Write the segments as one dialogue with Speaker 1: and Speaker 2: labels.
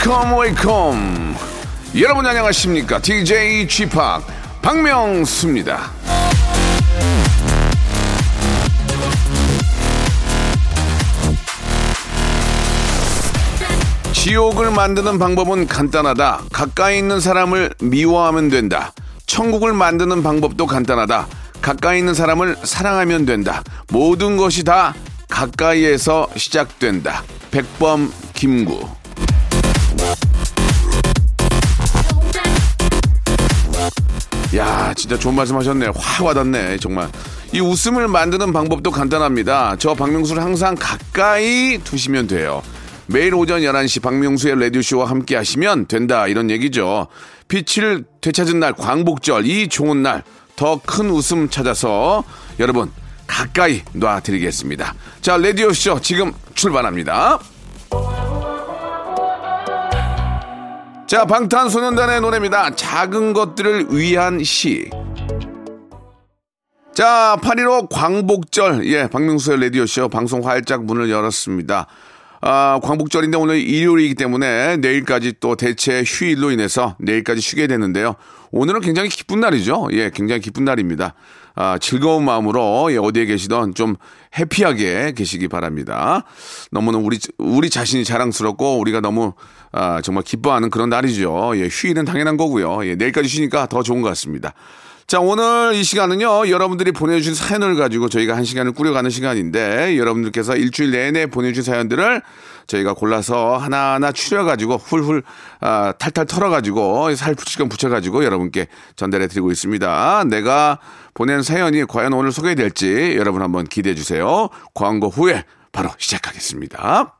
Speaker 1: Wake up wake up. 여러분 안녕하십니까? DJ G 팍 박명수입니다. 지옥을 만드는 방법은 간단하다. 가까이 있는 사람을 미워하면 된다. 천국을 만드는 방법도 간단하다. 가까이 있는 사람을 사랑하면 된다. 모든 것이 다 가까이에서 시작된다. 백범 김구 야, 진짜 좋은 말씀 하셨네. 확 와닿네, 정말. 이 웃음을 만드는 방법도 간단합니다. 저 박명수를 항상 가까이 두시면 돼요. 매일 오전 11시 박명수의 라디오쇼와 함께 하시면 된다. 이런 얘기죠. 빛을 되찾은 날, 광복절, 이 좋은 날, 더 큰 웃음 찾아서 여러분 가까이 놔드리겠습니다. 자, 라디오쇼 지금 출발합니다. 자, 방탄소년단의 노래입니다. 작은 것들을 위한 시. 자, 8.15 광복절, 예, 박명수의 라디오쇼 방송 활짝 문을 열었습니다. 아, 광복절인데 오늘 일요일이기 때문에 내일까지 또 대체 휴일로 인해서 내일까지 쉬게 되는데요. 오늘은 굉장히 기쁜 날이죠. 예, 굉장히 기쁜 날입니다. 아, 즐거운 마음으로 예, 어디에 계시던 좀 해피하게 계시기 바랍니다. 너무나 우리 우리 자신이 자랑스럽고 우리가 너무 아, 정말 기뻐하는 그런 날이죠. 예, 휴일은 당연한 거고요. 예, 내일까지 쉬니까 더 좋은 것 같습니다. 자, 오늘 이 시간은요, 여러분들이 보내주신 사연을 가지고 저희가 한 시간을 꾸려가는 시간인데, 여러분들께서 일주일 내내 보내주신 사연들을 저희가 골라서 하나하나 추려가지고 훌훌, 아, 탈탈 털어가지고 살붙이건 붙여가지고 여러분께 전달해드리고 있습니다. 내가 보낸 사연이 과연 오늘 소개될지 여러분 한번 기대해주세요. 광고 후에 바로 시작하겠습니다.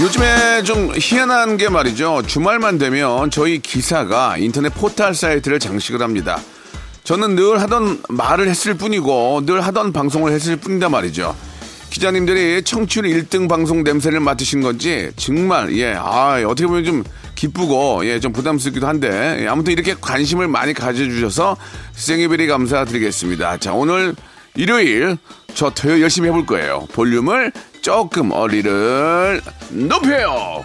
Speaker 1: 요즘에 좀 희한한 게 말이죠. 주말만 되면 저희 기사가 인터넷 포털 사이트를 장식을 합니다. 저는 늘 하던 말을 했을 뿐이고 늘 하던 방송을 했을 뿐이다 말이죠. 기자님들이 청취율 1등 방송 냄새를 맡으신 건지 정말 예, 아, 어떻게 보면 좀 기쁘고 예, 좀 부담스럽기도 한데 예, 아무튼 이렇게 관심을 많이 가져주셔서 생일베리 감사드리겠습니다. 자, 오늘 일요일 저 토요 열심히 해볼 거예요. 볼륨을 조금 어리를 높여요.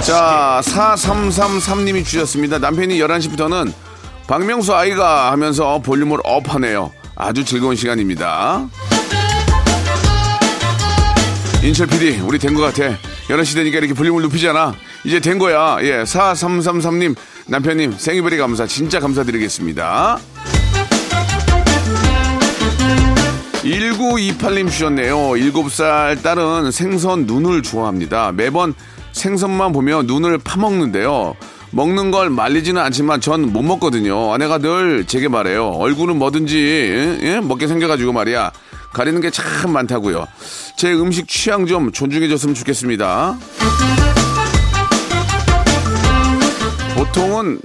Speaker 1: 자, 4333님이 주셨습니다. 남편이 11시부터는 박명수 아이가 하면서 볼륨을 업하네요. 아주 즐거운 시간입니다. 인철 PD, 우리 된 것 같아. 11시 되니까 이렇게 볼륨을 높이잖아. 이제 된 거야. 예, 4333님, 남편님, 생일베리 감사. 진짜 감사드리겠습니다. 1928님 주셨네요. 7살 딸은 생선 눈을 좋아합니다. 매번 생선만 보면 눈을 파먹는데요. 먹는 걸 말리지는 않지만 전 못 먹거든요. 아내가 늘 제게 말해요. 얼굴은 뭐든지 예? 먹게 생겨가지고 말이야. 가리는 게 참 많다고요. 제 음식 취향 좀 존중해줬으면 좋겠습니다. 보통은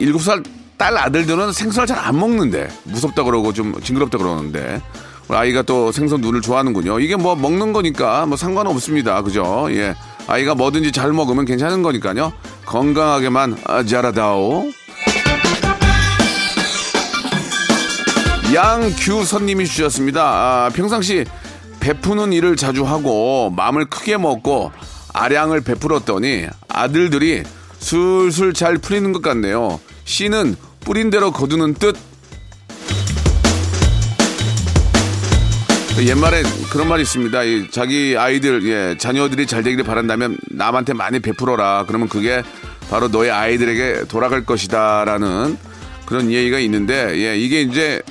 Speaker 1: 7살 딸 아들들은 생선을 잘 안 먹는데 무섭다 그러고 좀 징그럽다 그러는데 아이가 또 생선 눈을 좋아하는군요. 이게 뭐 먹는 거니까 뭐 상관 없습니다. 그죠? 예. 아이가 뭐든지 잘 먹으면 괜찮은 거니까요. 건강하게만 아, 자라다오. 양규선님이 주셨습니다. 아, 평상시 베푸는 일을 자주 하고 마음을 크게 먹고 아량을 베풀었더니 아들들이 술술 잘 풀리는 것 같네요. 씨는 뿌린 대로 거두는 뜻. 옛말에 그런 말이 있습니다. 이 자기 아이들, 예, 자녀들이 잘 되기를 바란다면 남한테 많이 베풀어라. 그러면 그게 바로 너의 아이들에게 돌아갈 것이다라는 그런 이야기가 있는데 예, 이게 이제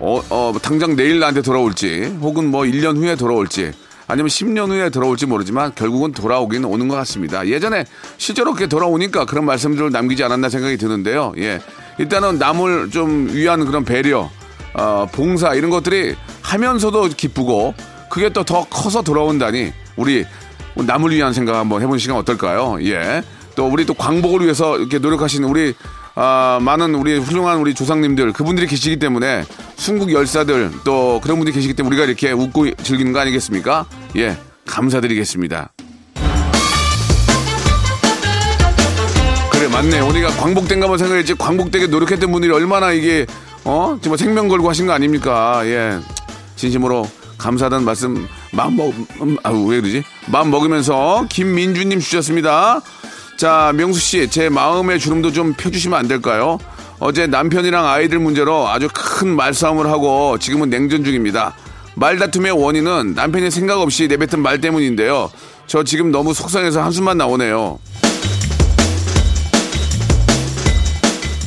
Speaker 1: 어, 어, 당장 내일 나한테 돌아올지 혹은 뭐 1년 후에 돌아올지 아니면 10년 후에 돌아올지 모르지만 결국은 돌아오긴 오는 것 같습니다. 예전에 실제로 그렇게 돌아오니까 그런 말씀들을 남기지 않았나 생각이 드는데요. 예. 일단은 남을 좀 위한 그런 배려, 어, 봉사 이런 것들이 하면서도 기쁘고 그게 또 더 커서 돌아온다니 우리 남을 위한 생각 한번 해보는 시간 어떨까요? 예. 또 우리 또 광복을 위해서 이렇게 노력하시는 우리 아, 많은 우리 훌륭한 우리 조상님들 그분들이 계시기 때문에 순국 열사들 또 그런 분들이 계시기 때문에 우리가 이렇게 웃고 즐기는 거 아니겠습니까? 예, 감사드리겠습니다. 그래 맞네. 우리가 광복된 가만 생각했지 광복되게 노력했던 분들이 얼마나 이게 어 정말 생명 걸고 하신 거 아닙니까? 예, 진심으로 감사하다는 말씀 마음 먹 음, 아우 왜 그러지? 마음 먹으면서 김민주님 주셨습니다. 자, 명수 씨, 제 마음의 주름도 좀 펴주시면 안 될까요? 어제 남편이랑 아이들 문제로 아주 큰 말싸움을 하고 지금은 냉전 중입니다. 말다툼의 원인은 남편이 생각 없이 내뱉은 말 때문인데요. 저 지금 너무 속상해서 한숨만 나오네요.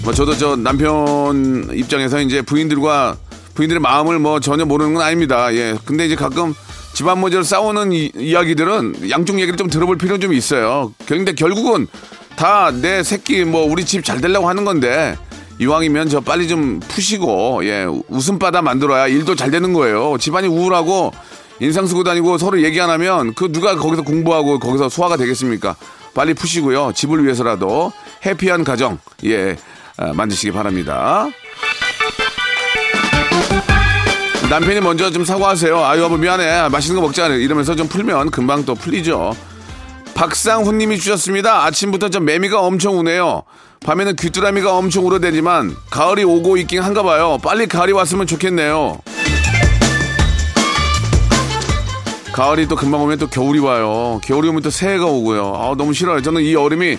Speaker 1: 뭐 저도 저 남편 입장에서 이제 부인들과 부인들의 마음을 뭐 전혀 모르는 건 아닙니다. 예. 근데 이제 가끔 집안 문제로 싸우는 이, 야기들은 양쪽 얘기를 좀 들어볼 필요는 좀 있어요. 근데 결국은 다 내 새끼 뭐 우리 집 잘 되려고 하는 건데 이왕이면 저 빨리 좀 푸시고 예 웃음바다 만들어야 일도 잘 되는 거예요. 집안이 우울하고 인상 쓰고 다니고 서로 얘기 안 하면 그 누가 거기서 공부하고 거기서 소화가 되겠습니까? 빨리 푸시고요. 집을 위해서라도 해피한 가정 예 아, 만드시기 바랍니다. 남편이 먼저 좀 사과하세요. 아유, 여보, 미안해. 맛있는 거 먹자. 이러면서 좀 풀면 금방 또 풀리죠. 박상훈 님이 주셨습니다. 아침부터 좀 매미가 엄청 우네요. 밤에는 귀뚜라미가 엄청 울어대지만 가을이 오고 있긴 한가 봐요. 빨리 가을이 왔으면 좋겠네요. 가을이 또 금방 오면 또 겨울이 와요. 겨울이 오면 또 새해가 오고요. 아, 너무 싫어요. 저는 이 여름이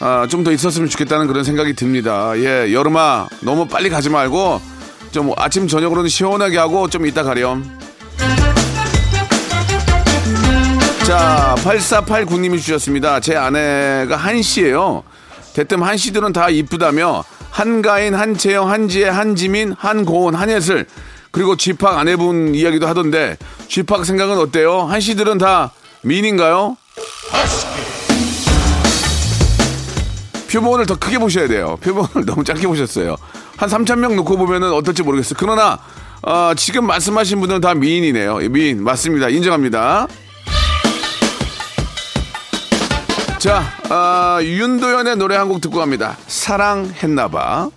Speaker 1: 아, 좀 더 있었으면 좋겠다는 그런 생각이 듭니다. 예, 여름아, 너무 빨리 가지 말고 좀 아침 저녁으로는 시원하게 하고 좀 이따 가렴. 자, 8489님이 주셨습니다. 제 아내가 한씨예요. 대뜸 한씨들은 다 이쁘다며 한가인, 한채영, 한지혜, 한지민, 한고은, 한예슬 그리고 쥐팍 아내분 이야기도 하던데 쥐팍 생각은 어때요? 한씨들은 다 미인인가요? 표본을 더 크게 보셔야 돼요. 표본을 너무 짧게 보셨어요. 한 3천 명 놓고 보면은 어떨지 모르겠어요. 그러나 어, 지금 말씀하신 분들은 다 미인이네요. 예, 미인 맞습니다. 인정합니다. 자, 어, 윤도현의 노래 한 곡 듣고 갑니다. 사랑했나봐.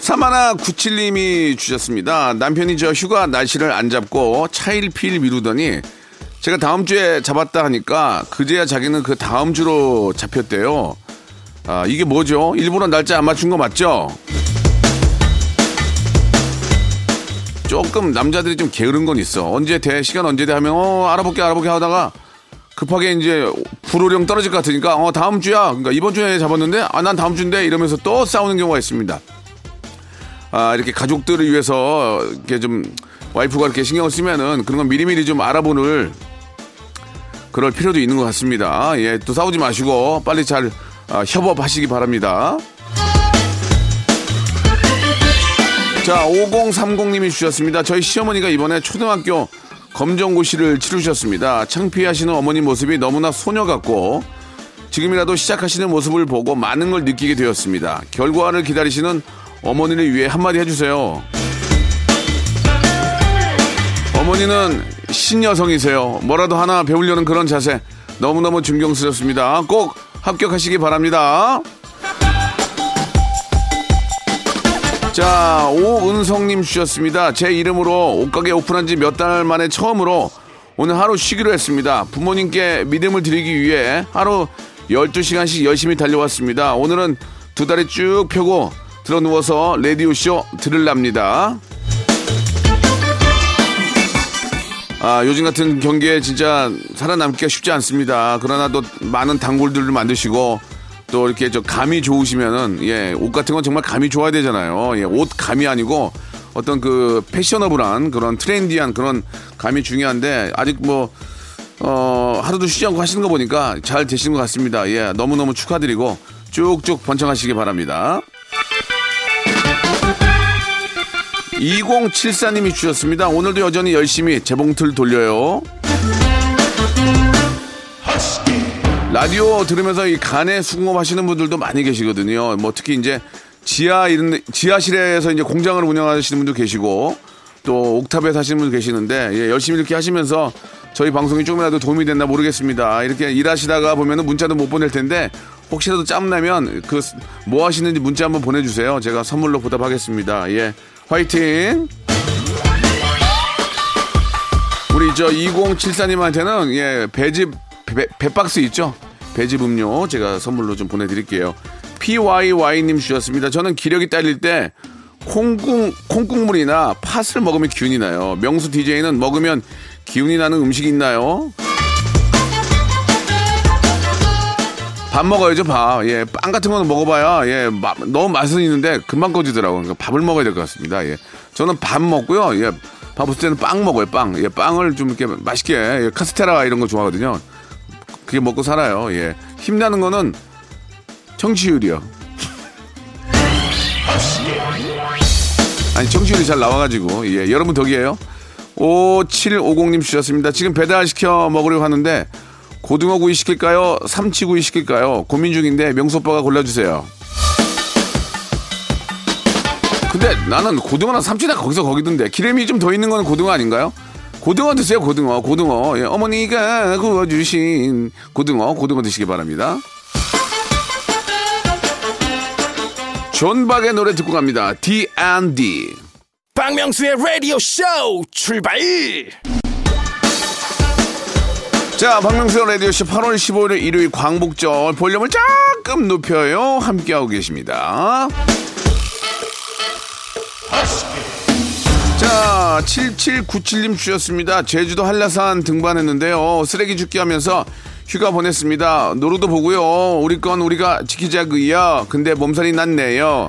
Speaker 1: 사마나 97님이 주셨습니다. 남편이 저 휴가 날씨를 안 잡고 차일피일 미루더니 제가 다음 주에 잡았다 하니까 그제야 자기는 그 다음 주로 잡혔대요. 아, 이게 뭐죠? 일부러 날짜 안 맞춘 거 맞죠? 조금 남자들이 좀 게으른 건 있어. 언제 돼? 시간 언제 돼? 하면 어, 알아볼게 알아볼게 하다가 급하게 이제 불호령 떨어질 것 같으니까 어, 다음 주야. 그러니까 이번 주에 잡았는데 아, 난 다음 주인데 이러면서 또 싸우는 경우가 있습니다. 아, 이렇게 가족들을 위해서 이렇게 좀 와이프가 이렇게 신경을 쓰면은 그런 건 미리미리 좀 알아보는 그럴 필요도 있는 것 같습니다. 예, 또 싸우지 마시고 빨리 잘 아, 협업하시기 바랍니다. 자, 5030님이 주셨습니다. 저희 시어머니가 이번에 초등학교 검정고시를 치르셨습니다. 창피하시는 어머니 모습이 너무나 소녀 같고 지금이라도 시작하시는 모습을 보고 많은 걸 느끼게 되었습니다. 결과를 기다리시는 어머니를 위해 한마디 해주세요. 어머니는 신여성이세요. 뭐라도 하나 배우려는 그런 자세 너무너무 존경스럽습니다. 꼭 합격하시기 바랍니다. 자, 오은성님 주셨습니다. 제 이름으로 옷가게 오픈한 지 몇 달 만에 처음으로 오늘 하루 쉬기로 했습니다. 부모님께 믿음을 드리기 위해 하루 12시간씩 열심히 달려왔습니다. 오늘은 두 다리 쭉 펴고 들어 누워서 라디오쇼 들을랍니다. 아, 요즘 같은 경기에 진짜 살아남기가 쉽지 않습니다. 그러나 또 많은 단골들을 만드시고 또 이렇게 저 감이 좋으시면은 예, 옷 같은 건 정말 감이 좋아야 되잖아요. 예, 옷 감이 아니고 어떤 그 패셔너블한 그런 트렌디한 그런 감이 중요한데 아직 뭐 어, 하루도 쉬지 않고 하시는 거 보니까 잘 되시는 것 같습니다. 예, 너무너무 축하드리고 쭉쭉 번창하시기 바랍니다. 2074님이 주셨습니다. 오늘도 여전히 열심히 재봉틀 돌려요. 라디오 들으면서 이 간에 수공업 하시는 분들도 많이 계시거든요. 뭐 특히 이제 지하 이런 지하실에서 이제 공장을 운영하시는 분도 계시고 또 옥탑에 사시는 분도 계시는데 예, 열심히 이렇게 하시면서 저희 방송이 조금이라도 도움이 됐나 모르겠습니다. 이렇게 일하시다가 보면은 문자도 못 보낼 텐데 혹시라도 짬나면 그 뭐 하시는지 문자 한번 보내주세요. 제가 선물로 보답하겠습니다. 예, 화이팅! 우리 저 2074님한테는 예 배즙 배, 배박스 있죠? 배즙 음료 제가 선물로 좀 보내드릴게요. PYY님 주셨습니다. 저는 기력이 딸릴 때 콩국, 콩국물이나 팥을 먹으면 기운이 나요. 명수 DJ는 먹으면 기운이 나는 음식이 있나요? 밥 먹어야죠, 밥. 예, 빵 같은 거는 먹어봐야, 예, 마, 너무 맛은 있는데 금방 꺼지더라고요. 그러니까 밥을 먹어야 될 것 같습니다. 예. 저는 밥 먹고요. 예, 밥 없을 때는 빵 먹어요, 빵. 예, 빵을 좀 이렇게 맛있게, 예, 카스테라 이런 거 좋아하거든요. 그게 먹고 살아요. 예. 힘나는 거는 청취율이요. 아니, 청취율이 잘 나와가지고, 예, 여러분 덕이에요. 5750님 주셨습니다. 지금 배달시켜 먹으려고 하는데, 고등어 구이 시킬까요? 삼치 구이 시킬까요? 고민 중인데, 명수 오빠가 골라주세요. 근데 나는 고등어나 삼치 다 거기서 거기던데, 기름이 좀 더 있는 건 고등어 아닌가요? 고등어 드세요, 고등어, 고등어. 예, 어머니가 구워주신 고등어, 고등어 드시기 바랍니다. 존박의 노래 듣고 갑니다. D&D.
Speaker 2: 박명수의 라디오 쇼 출발
Speaker 1: 자, 박명수 라디오쇼 8월 15일 일요일 광복절 볼륨을 조금 높여요. 함께하고 계십니다. 자, 7797님 주셨습니다. 제주도 한라산 등반했는데요. 쓰레기 줍기 하면서 휴가 보냈습니다. 노루도 보고요. 우리 건 우리가 지키자고요. 근데 몸살이 났네요.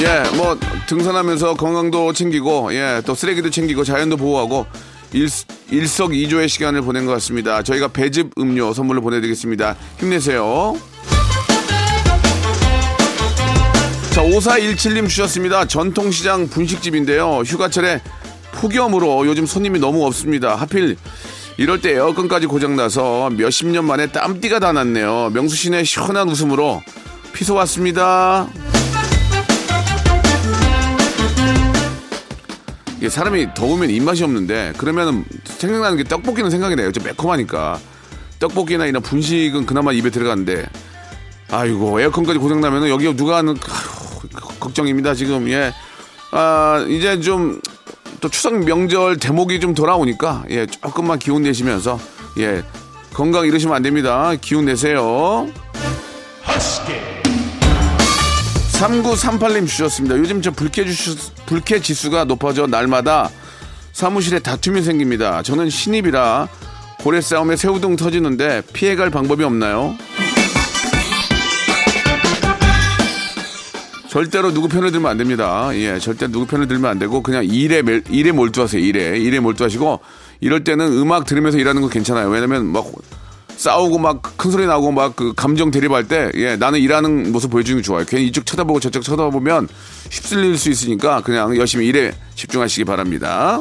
Speaker 1: 예, 뭐 등산하면서 건강도 챙기고 예, 또 쓰레기도 챙기고 자연도 보호하고 일, 일석이조의 시간을 보낸 것 같습니다. 저희가 배즙 음료 선물로 보내드리겠습니다. 힘내세요. 자, 5417님 주셨습니다. 전통시장 분식집인데요. 휴가철에 폭염으로 요즘 손님이 너무 없습니다. 하필 이럴 때 에어컨까지 고장나서 몇십 년 만에 땀띠가 다 났네요. 명수 씨네 시원한 웃음으로 피서 왔습니다. 이게 사람이 더우면 입맛이 없는데 그러면 생각나는 게 떡볶이는 생각이 나요. 좀 매콤하니까 떡볶이나 이런 분식은 그나마 입에 들어가는데 아이고 에어컨까지 고장 나면 여기 누가 하는 아휴, 걱정입니다 지금 예. 아 이제 좀 또 추석 명절 대목이 좀 돌아오니까 예 조금만 기운 내시면서 예 건강 잃으시면 안 됩니다. 기운 내세요. 3938님 주셨습니다. 요즘 저 불쾌, 지수, 불쾌 지수가 높아져 날마다 사무실에 다툼이 생깁니다. 저는 신입이라 고래 싸움에 새우등 터지는데 피해갈 방법이 없나요? 절대로 누구 편을 들면 안 됩니다. 예, 절대 누구 편을 들면 안 되고 그냥 일에 멜- 일에 몰두하세요. 일에 일에 몰두하시고 이럴 때는 음악 들으면서 일하는 거 괜찮아요. 왜냐면 막 싸우고 막 큰 소리 나고 막 그 감정 대립할 때 예, 나는 일하는 모습 보여주는 게 좋아요. 괜히 이쪽 쳐다보고 저쪽 쳐다보면 휩쓸릴 수 있으니까 그냥 열심히 일에 집중하시기 바랍니다.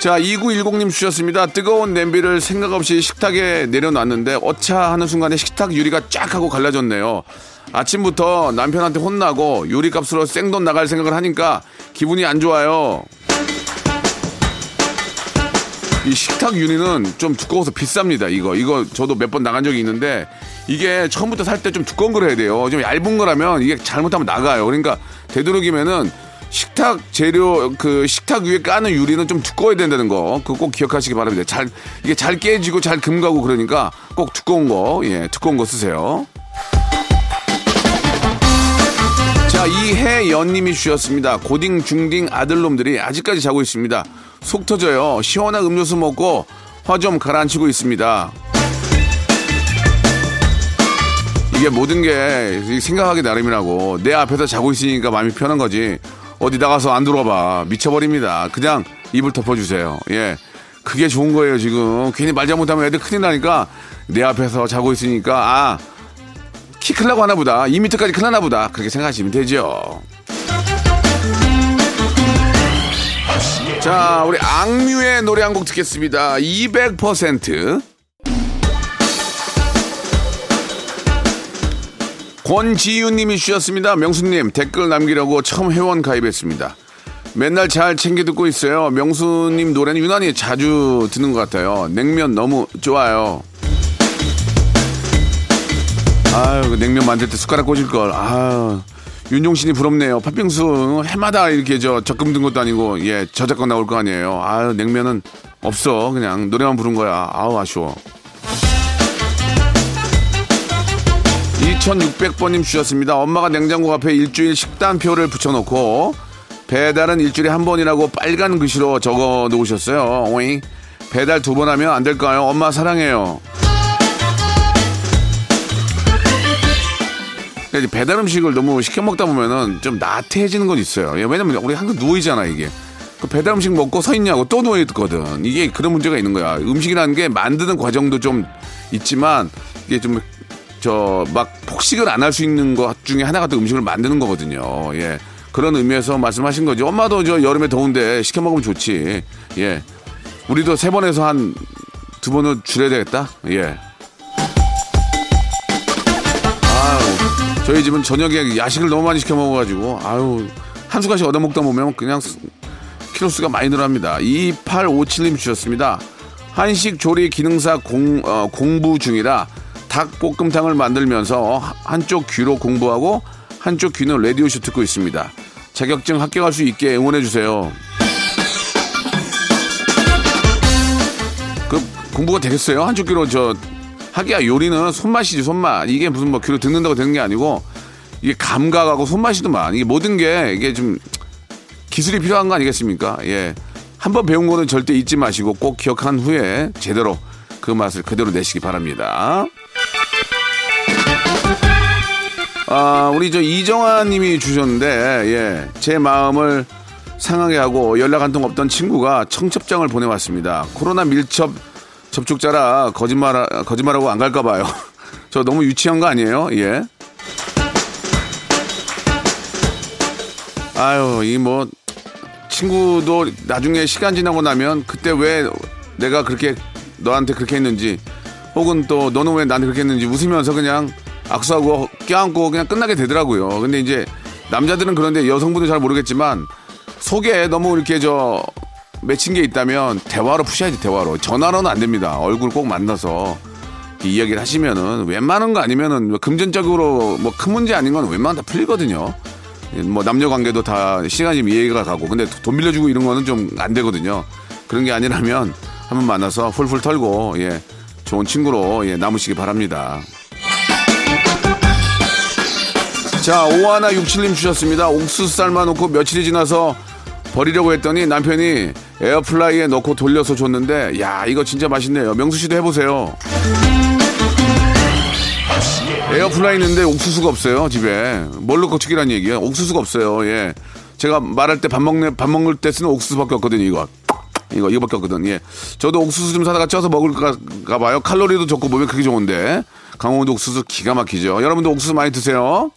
Speaker 1: 자, 2910님 주셨습니다. 뜨거운 냄비를 생각 없이 식탁에 내려놨는데 어차 하는 순간에 식탁 유리가 쫙 하고 갈라졌네요. 아침부터 남편한테 혼나고 유리값으로 생돈 나갈 생각을 하니까 기분이 안 좋아요. 이 식탁 유리는 좀 두꺼워서 비쌉니다. 이거 이거 저도 몇 번 나간 적이 있는데 이게 처음부터 살 때 좀 두꺼운 걸 해야 돼요. 좀 얇은 거라면 이게 잘못하면 나가요. 그러니까 되도록이면은 식탁 재료 그 식탁 위에 까는 유리는 좀 두꺼워야 된다는 거 그거 꼭 기억하시기 바랍니다. 잘 이게 잘 깨지고 잘 금가고 그러니까 꼭 두꺼운 거 예 두꺼운 거 쓰세요. 자, 이혜연님이 주셨습니다. 고딩, 중딩 아들놈들이 아직까지 자고 있습니다. 속 터져요. 시원한 음료수 먹고 화 좀 가라앉히고 있습니다. 이게 모든 게 생각하기 나름이라고 내 앞에서 자고 있으니까 마음이 편한 거지. 어디 나가서 안 들어봐. 미쳐버립니다. 그냥 입을 덮어주세요. 예. 그게 좋은 거예요, 지금. 괜히 말 잘못하면 애들 큰일 나니까 내 앞에서 자고 있으니까, 아, 키 클라고 하나 보다. 2m까지 클라나 보다. 그렇게 생각하시면 되죠. 자, 우리 악뮤의 노래 한 곡 듣겠습니다. 200%. 권지윤님이 주셨습니다. 명수님 댓글 남기려고 처음 회원 가입했습니다. 맨날 잘 챙겨 듣고 있어요. 명수님 노래는 유난히 자주 듣는 것 같아요. 냉면 너무 좋아요. 아유, 그 냉면 만들 때 숟가락 꽂을 걸. 아유, 윤종신이 부럽네요. 팥빙수 해마다 이렇게 저 적금 든 것도 아니고 예 저작권 나올 거 아니에요. 아유, 냉면은 없어. 그냥 노래만 부른 거야. 아우 아쉬워. 2600번님 주셨습니다. 엄마가 냉장고 앞에 일주일 식단표를 붙여놓고 배달은 일주일에 한 번이라고 빨간 글씨로 적어 놓으셨어요. 오잉. 배달 두 번 하면 안 될까요? 엄마 사랑해요. 배달 음식을 너무 시켜 먹다 보면은 좀 나태해지는 건 있어요. 예, 왜냐면 우리 항상 누워있잖아, 이게. 그 배달 음식 먹고 서 있냐고 또 누워있거든. 이게 그런 문제가 있는 거야. 음식이라는 게 만드는 과정도 좀 있지만 이게 좀 저 막 폭식을 안 할 수 있는 것 중에 하나가 또 음식을 만드는 거거든요. 예. 그런 의미에서 말씀하신 거죠. 엄마도 저 여름에 더운데 시켜 먹으면 좋지. 예. 우리도 세 번에서 한 두 번은 줄여야 되겠다. 예. 저희 집은 저녁에 야식을 너무 많이 시켜 먹어가지고, 아유, 한 숟갈씩 얻어 먹다 보면 그냥 키로수가 많이 늘어납니다. 2857님 주셨습니다. 한식 조리 기능사 공, 어, 공부 중이라 닭볶음탕을 만들면서 한쪽 귀로 공부하고 한쪽 귀는 라디오쇼 듣고 있습니다. 자격증 합격할 수 있게 응원해 주세요. 그 공부가 되겠어요? 한쪽 귀로 저 하기야 요리는 손맛이지 손맛. 이게 무슨 뭐 귀로 듣는다고 되는 게 아니고 이게 감각하고 손맛이더만 이게 모든 게 이게 좀 기술이 필요한 거 아니겠습니까? 예. 한번 배운 거는 절대 잊지 마시고 꼭 기억한 후에 제대로 그 맛을 그대로 내시기 바랍니다. 아, 우리 저 이정아 님이 주셨는데, 예. 제 마음을 상하게 하고 연락 한 통 없던 친구가 청첩장을 보내왔습니다. 코로나 밀접 접촉자라 거짓말, 거짓말하고 안 갈까 봐요. 저 너무 유치한 거 아니에요? 예. 아유, 이 뭐, 친구도 나중에 시간 지나고 나면 그때 왜 내가 그렇게 너한테 그렇게 했는지 혹은 또 너는 왜 나한테 그렇게 했는지 웃으면서 그냥 악수하고 껴안고 그냥 끝나게 되더라고요. 근데 이제 남자들은 그런데 여성분은 잘 모르겠지만 속에 너무 이렇게 저 맺힌 게 있다면 대화로 푸셔야지 대화로 전화로는 안 됩니다. 얼굴 꼭 만나서 이야기를 하시면은 웬만한 거 아니면은 뭐 금전적으로 뭐 큰 문제 아닌 건 웬만하면 다 풀리거든요. 뭐 남녀 관계도 다 시간이 이해가 가고 근데 돈 빌려주고 이런 거는 좀 안 되거든요. 그런 게 아니라면 한번 만나서 훌훌 털고 예 좋은 친구로 예 남으시기 바랍니다. 자, 오하나 육칠님 주셨습니다. 옥수수 삶아놓고 며칠이 지나서 버리려고 했더니 남편이 에어플라이에 넣고 돌려서 줬는데, 야, 이거 진짜 맛있네요. 명수 씨도 해보세요. 에어플라이 있는데 옥수수가 없어요, 집에. 뭘로 거치기란 얘기예요? 옥수수가 없어요, 예. 제가 말할 때 밥 먹는, 밥 먹을 때 쓰는 옥수수밖에 없거든요, 이거. 이거, 이거밖에 없거든, 예. 저도 옥수수 좀 사다가 쪄서 먹을까 봐요. 칼로리도 좋고 몸에 그게 좋은데. 강원도 옥수수 기가 막히죠. 여러분도 옥수수 많이 드세요.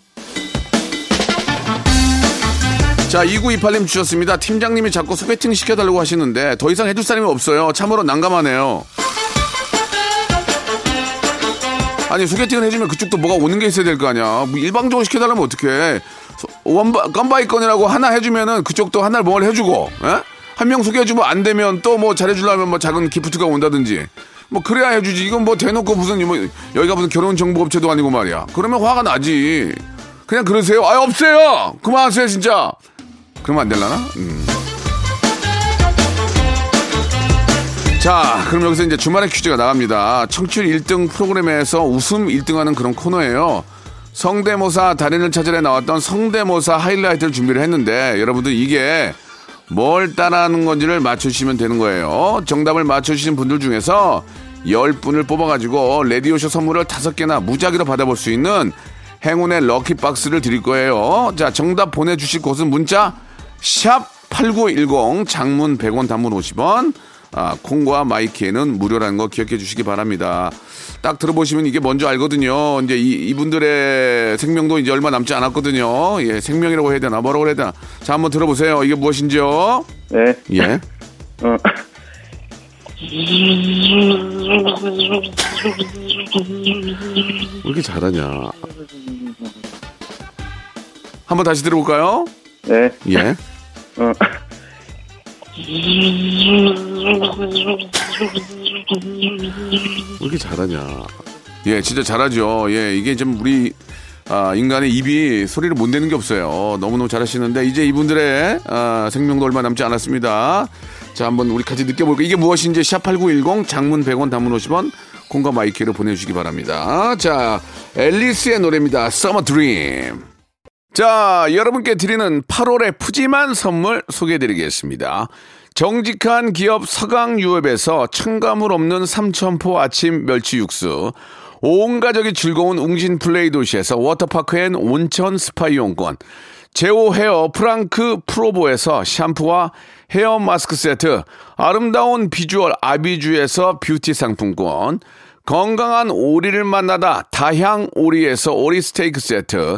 Speaker 1: 자, 2928님 주셨습니다. 팀장님이 자꾸 소개팅 시켜달라고 하시는데 더 이상 해줄 사람이 없어요. 참으로 난감하네요. 아니, 소개팅을 해주면 그쪽도 뭐가 오는 게 있어야 될 거 아니야. 뭐 일방적으로 시켜달라면 어떡해. 원바, 깜바이 건이라고 하나 해주면은 그쪽도 하나를 뭘 해주고, 한 명 소개해주면 안 되면 또 뭐 잘해주려면 뭐 작은 기프트가 온다든지. 뭐 그래야 해주지. 이건 뭐 대놓고 무슨 뭐 여기가 무슨 결혼 정보업체도 아니고 말이야. 그러면 화가 나지. 그냥 그러세요. 아 없어요. 그만하세요 진짜. 그러면 안 될라나? 음. 자, 그럼 여기서 이제 주말에 퀴즈가 나갑니다. 청취율 1등 프로그램에서 웃음 1등하는 그런 코너예요. 성대모사 달인을 찾으러 나왔던 성대모사 하이라이트를 준비를 했는데 여러분들 이게 뭘 따라하는 건지를 맞추시면 되는 거예요. 정답을 맞추신 분들 중에서 10분을 뽑아가지고 레디오쇼 선물을 5개나 무작위로 받아볼 수 있는 행운의 럭키박스를 드릴 거예요. 자, 정답 보내주실 곳은 문자 샵 8910 장문 100원 단문 50원 아, 콩과 마이키에는 무료라는 거 기억해 주시기 바랍니다. 딱 들어보시면 이게 뭔지 알거든요. 이제 이, 이분들의 생명도 이제 얼마 남지 않았거든요. 예, 생명이라고 해야 되나 뭐라고 해야 되나. 자, 한번 들어보세요. 이게 무엇인지요?
Speaker 3: 네.
Speaker 1: 예.
Speaker 3: 어.
Speaker 1: 왜 이렇게 잘하냐. 한번 다시 들어볼까요?
Speaker 3: 네.
Speaker 1: 예.
Speaker 3: 어.
Speaker 1: 왜 이렇게 잘하냐. 예, 진짜 잘하죠. 예, 이게 좀 우리 아, 인간의 입이 소리를 못 내는 게 없어요. 너무너무 잘하시는데 이제 이분들의 아, 생명도 얼마 남지 않았습니다. 자, 한번 우리 같이 느껴볼까요? 이게 무엇인지 샵8910 장문 100원 단문 50원 콩과 마이 K로 보내주시기 바랍니다. 자, 앨리스의 노래입니다. Summer Dream. 자, 여러분께 드리는 8월의 푸짐한 선물 소개해 드리겠습니다. 정직한 기업 서강유업에서 첨가물 없는 삼천포 아침 멸치 육수, 온 가족이 즐거운 웅진 플레이 도시에서 워터파크 and 온천 스파 이용권, 제오 헤어 프랑크 프로보에서 샴푸와 헤어 마스크 세트, 아름다운 비주얼 아비주에서 뷰티 상품권, 건강한 오리를 만나다 다향 오리에서 오리 스테이크 세트,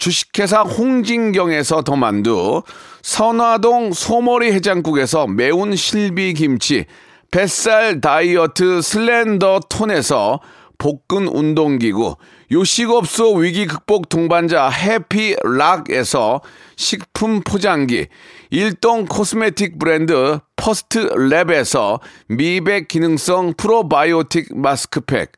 Speaker 1: 주식회사 홍진경에서 더 만두, 선화동 소머리 해장국에서 매운 실비 김치, 뱃살 다이어트 슬렌더 톤에서 복근 운동기구, 요식업소 위기 극복 동반자 해피락에서 식품 포장기, 일동 코스메틱 브랜드 퍼스트 랩에서 미백 기능성 프로바이오틱 마스크팩,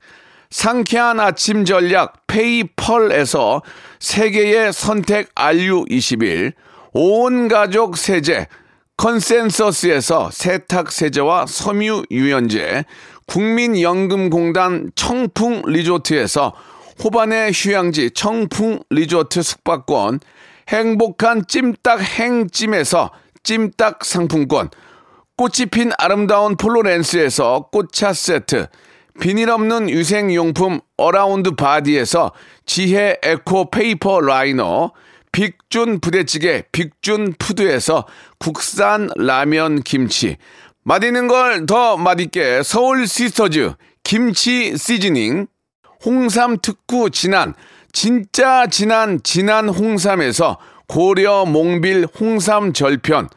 Speaker 1: 상쾌한 아침 전략 페이펄에서 세계의 선택 RU21, 온 가족 세제 컨센서스에서 세탁 세제와 섬유 유연제, 국민연금공단 청풍 리조트에서 호반의 휴양지 청풍 리조트 숙박권, 행복한 찜닭 행찜에서 찜닭 상품권, 꽃이 핀 아름다운 플로렌스에서 꽃차 세트, 비닐 없는 위생용품 어라운드 바디에서 지혜 에코 페이퍼 라이너, 빅준 부대찌개 빅준 푸드에서 국산 라면 김치, 맛있는 걸 더 맛있게 서울 시스터즈 김치 시즈닝, 홍삼 특구 진한, 진짜 진한 진한 홍삼에서 고려 몽빌 홍삼 절편,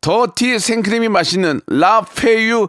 Speaker 1: 더티 생크림이 맛있는 라페유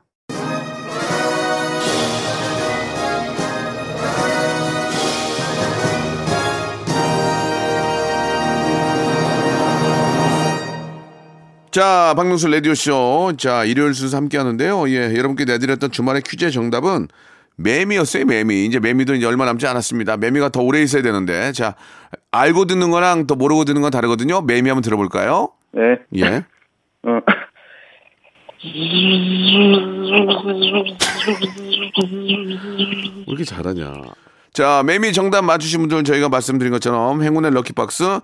Speaker 1: 자, 박명수 라디오쇼. 자, 일요일 순서 함께 하는데요. 예, 여러분께 내드렸던 주말의 퀴즈의 정답은 매미였어요, 매미. 이제 매미도 이제 얼마 남지 않았습니다. 매미가 더 오래 있어야 되는데. 자, 알고 듣는 거랑 또 모르고 듣는 건 다르거든요. 매미 한번 들어볼까요?
Speaker 3: 네.
Speaker 1: 예.
Speaker 3: 어.
Speaker 1: 왜 이렇게 잘하냐. 자, 매미 정답 맞추신 분들 저희가 말씀드린 것처럼 행운의 럭키박스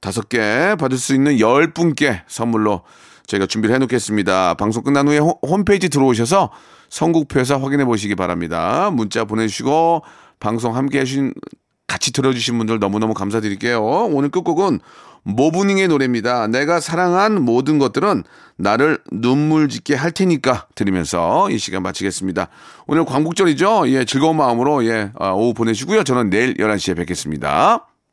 Speaker 1: 다섯 개 받을 수 있는 열 분께 선물로 저희가 준비를 해놓겠습니다. 방송 끝난 후에 홈- 홈페이지 들어오셔서 선곡표에서 확인해 보시기 바랍니다. 문자 보내주시고 방송 함께 해주신 같이 들어주신 분들 너무너무 감사드릴게요. 오늘 끝곡은 모브닝의 노래입니다. 내가 사랑한 모든 것들은 나를 눈물 짓게 할 테니까 들으면서 이 시간 마치겠습니다. 오늘 광복절이죠? 예, 즐거운 마음으로 예, 아, 오후 보내시고요. 저는 내일 11시에 뵙겠습니다.